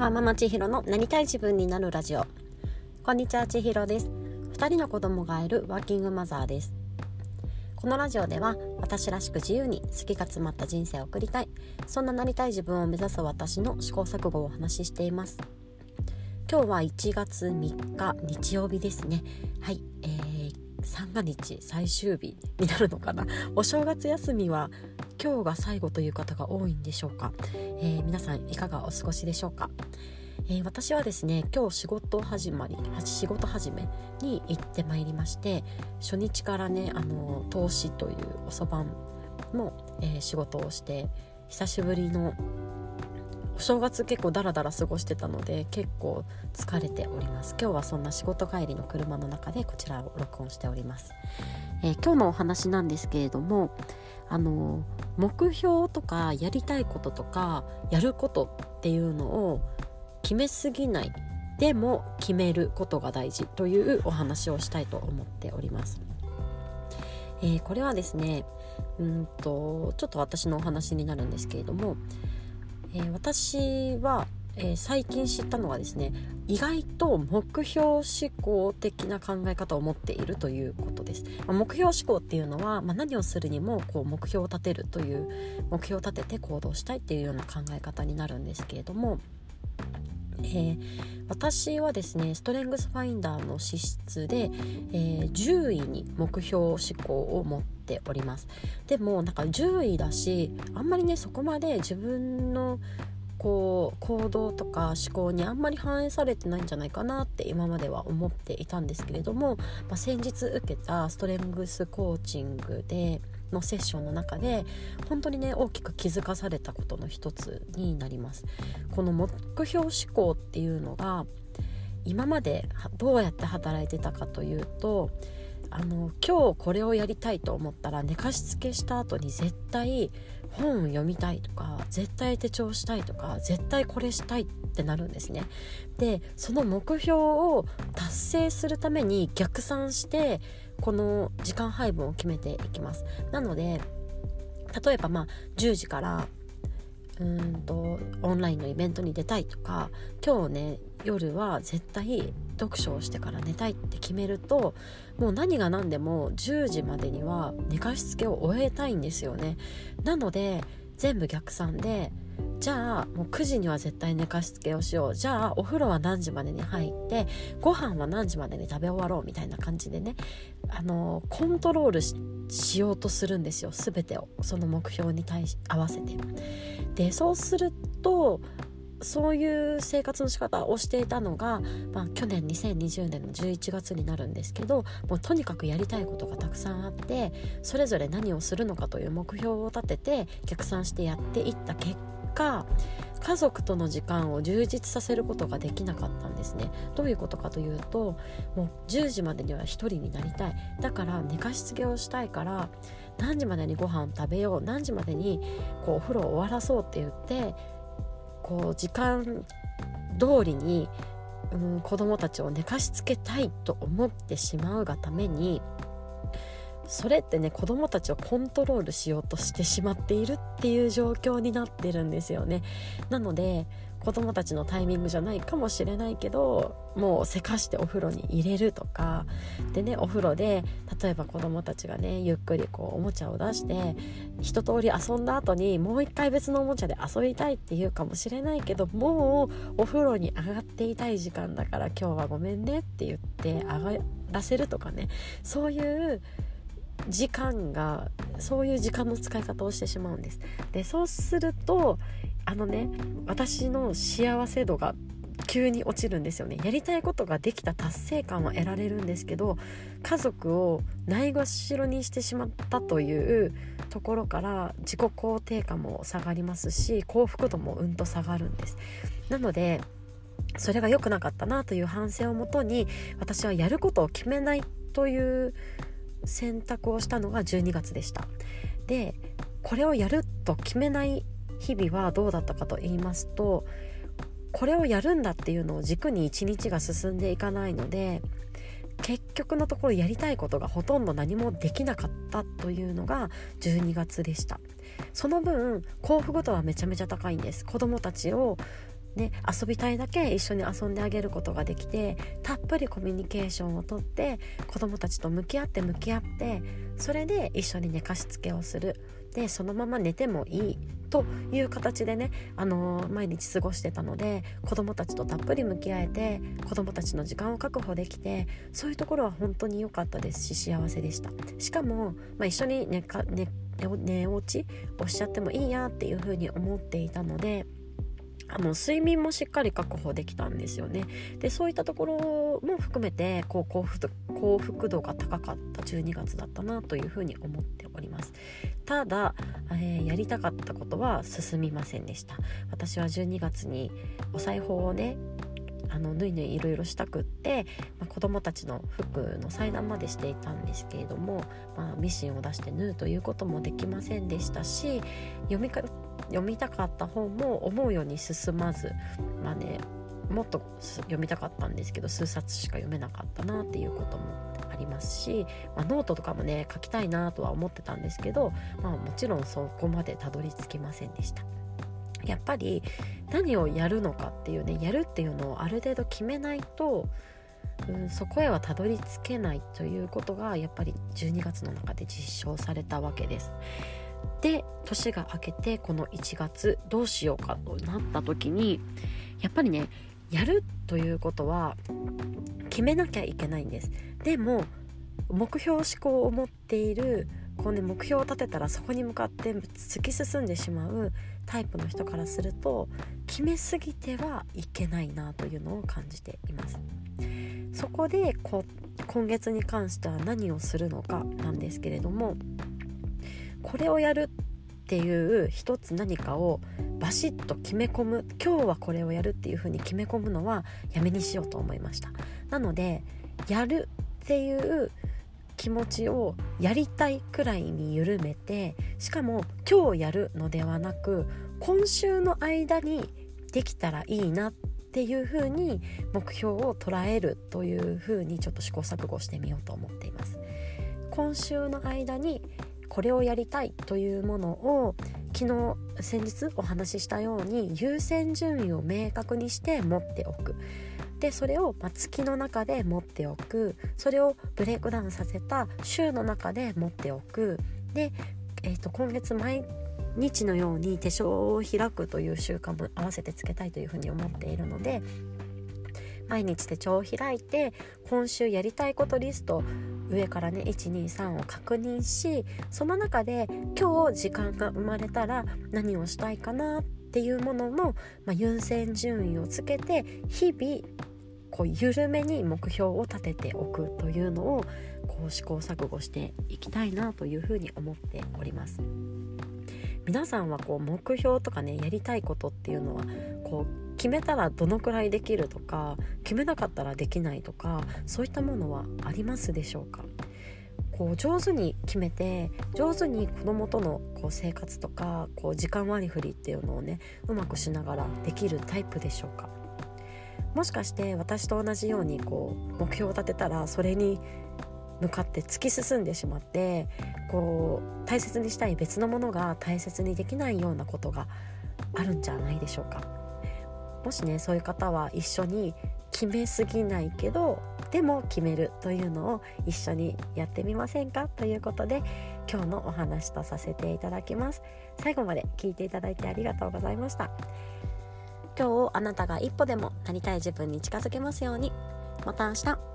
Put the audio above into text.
ワーママ千尋のなりたい自分になるラジオ。こんにちは千尋です。2人の子供がいるワーキングマザーです。このラジオでは私らしく自由に好きが詰まった人生を送りたい。そんななりたい自分を目指す私の試行錯誤をお話ししています。今日は1月3日日曜日ですね。はい、えー、三が日最終日になるのかな。お正月休みは今日が最後という方が多いんでしょうか、えー、皆さんいかがお過ごしでしょうか、えー、私はですね今日仕事始まり仕事始めに行ってまいりまして初日からねあの投資というおそばんの、えー、仕事をして久しぶりのお正月結構ダラダラ過ごしてたので結構疲れております。今日はそんな仕事帰りの車の中でこちらを録音しております、えー、今日のお話なんですけれどもあの目標とかやりたいこととかやることっていうのを決めすぎないでも決めることが大事というお話をしたいと思っております。えー、これはですねうんとちょっと私のお話になるんですけれども、えー、私はえー、最近知ったのはですね意外と目標思考的な考え方を持っているということです、まあ、目標思考っていうのは、まあ、何をするにもこう目標を立てるという目標を立てて行動したいっていうような考え方になるんですけれどもえー、私はですねストレングスファインダーの資質で、えー、10位に目標思考を持っております。でもなんか10位だしあんまりねそこまで自分のこう行動とか思考にあんまり反映されてないんじゃないかなって今までは思っていたんですけれども、まあ、先日受けたストレングスコーチングでのセッションの中で本当にね大きく気づかされたことの一つになりますこの目標思考っていうのが今までどうやって働いてたかというとあの今日これをやりたいと思ったら寝かしつけした後に絶対本を読みたいとか絶対手帳したいとか絶対これしたいってなるんですね。でその目標を達成するために逆算してこの時間配分を決めていきます。なので例えばまあ10時からうんとオンラインのイベントに出たいとか今日ね夜は絶対読書をしてから寝たいって決めるともう何が何でも10時までには寝かしつけを終えたいんですよねなので全部逆算でじゃあもう9時には絶対寝かしつけをしよう。じゃあお風呂は何時までに入ってご飯は何時までに食べ終わろうみたいな感じでねあのコントロールしようとするんですよ。全てを。その目標に対し合わせて。でそうするとそういう生活の仕方をしていたのが、まあ、去年2020年の11月になるんですけどもうとにかくやりたいことがたくさんあってそれぞれ何をするのかという目標を立てて逆算してやっていった結果家族との時間を充実させることができなかったんですね。どういうことかというともう10時までには1人になりたい。だから寝かしつけをしたいから何時までにご飯を食べよう何時までにこうお風呂を終わらそうって言ってこう時間通りに、うん、子供たちを寝かしつけたいと思ってしまうがためにそれってね子供たちをコントロールしようとしてしまっているっていう状況になってるんですよね。なので子供たちのタイミングじゃないかもしれないけどもうせかしてお風呂に入れるとかでねお風呂で例えば子供たちがねゆっくりこうおもちゃを出して一通り遊んだ後にもう一回別のおもちゃで遊びたいっていうかもしれないけどもうお風呂に上がっていたい時間だから今日はごめんねって言って上がらせるとかねそういう時間がそういう時間の使い方をしてしまうんです。でそうするとあのね私の幸せ度が急に落ちるんですよね。やりたいことができた達成感は得られるんですけど家族をないがしろにしてしまったというところから自己肯定感も下がりますし幸福度もうんと下がるんです。なのでそれが良くなかったなという反省をもとに私はやることを決めないという選択をしたのが12月でした。でこれをやると決めない日々はどうだったかと言いますとこれをやるんだっていうのを軸に一日が進んでいかないので結局のところやりたいことがほとんど何もできなかったというのが12月でした。その分幸福度はめちゃめちゃ高いんです。子供たちをね、遊びたいだけ一緒に遊んであげることができてたっぷりコミュニケーションをとって子どもたちと向き合って向き合ってそれで一緒に寝かしつけをする。でそのまま寝てもいい。という形でね、あのー、毎日過ごしてたので子どもたちとたっぷり向き合えて子どもたちの時間を確保できてそういうところは本当に良かったですし幸せでした。しかも、まあ、一緒に寝か寝寝落ちをしちゃってもいいやっていうふうに思っていたのであの睡眠もしっかり確保できたんですよね。でそういったところも含めてこう幸福幸福度が高かった12月だったなというふうに思っております。ただ、えー、やりたかったことは進みませんでした。私は12月にお裁縫をねあのぬいぬいいろいろしたくって、まあ、子供たちの服の裁断までしていたんですけれども、まあ、ミシンを出して縫うということもできませんでしたし読みか読みたかった本も思うように進まずまあねもっと読みたかったんですけど数冊しか読めなかったなっていうこともありますし、まあ、ノートとかもね書きたいなとは思ってたんですけど、まあ、もちろんそこまでたどり着きませんでした。やっぱり何をやるのかっていうねやるっていうのをある程度決めないと、うん、そこへはたどり着けないということがやっぱり12月の中で実証されたわけです。で年が明けてこの1月どうしようかとなった時にやっぱりねやるということは決めなきゃいけないんです。でも目標思考を持っているこうね目標を立てたらそこに向かって突き進んでしまうタイプの人からすると決めすぎてはいけないなというのを感じています。そこでこ今月に関しては何をするのかなんですけれどもこれをやるっていう一つ何かをバシッと決め込む。今日はこれをやるっていう風に決め込むのはやめにしようと思いました。なのでやるっていう気持ちをやりたいくらいに緩めてしかも今日やるのではなく今週の間にできたらいいなっていう風に目標を捉えるという風にちょっと試行錯誤してみようと思っています。今週の間にこれをやりたいというものを昨日先日お話ししたように優先順位を明確にして持っておく。でそれを、月の中で持っておく。それをブレイクダウンさせた週の中で持っておく。で、えーと、今月毎日のように手帳を開くという習慣も合わせてつけたいというふうに思っているので毎日手帳を開いて今週やりたいことリスト上からね123を確認しその中で今日時間が生まれたら何をしたいかなっていうものの、まあ、優先順位をつけて日々こう緩めに目標を立てておくというのをこう試行錯誤していきたいなというふうに思っております。皆さんはこう目標とかねやりたいことっていうのはこう決めたらどのくらいできるとか決めなかったらできないとかそういったものはありますでしょうか？こう上手に決めて上手に子供とのこう生活とかこう時間割り振りっていうのをねうまくしながらできるタイプでしょうか？もしかして私と同じようにこう目標を立てたらそれに向かって突き進んでしまってこう大切にしたい別のものが大切にできないようなことがあるんじゃないでしょうか？もしねそういう方は一緒に決めすぎないけどでも決めるというのを一緒にやってみませんかということで今日のお話とさせていただきます。最後まで聞いていただいてありがとうございました。今日あなたが一歩でもなりたい自分に近づけますように。また明日。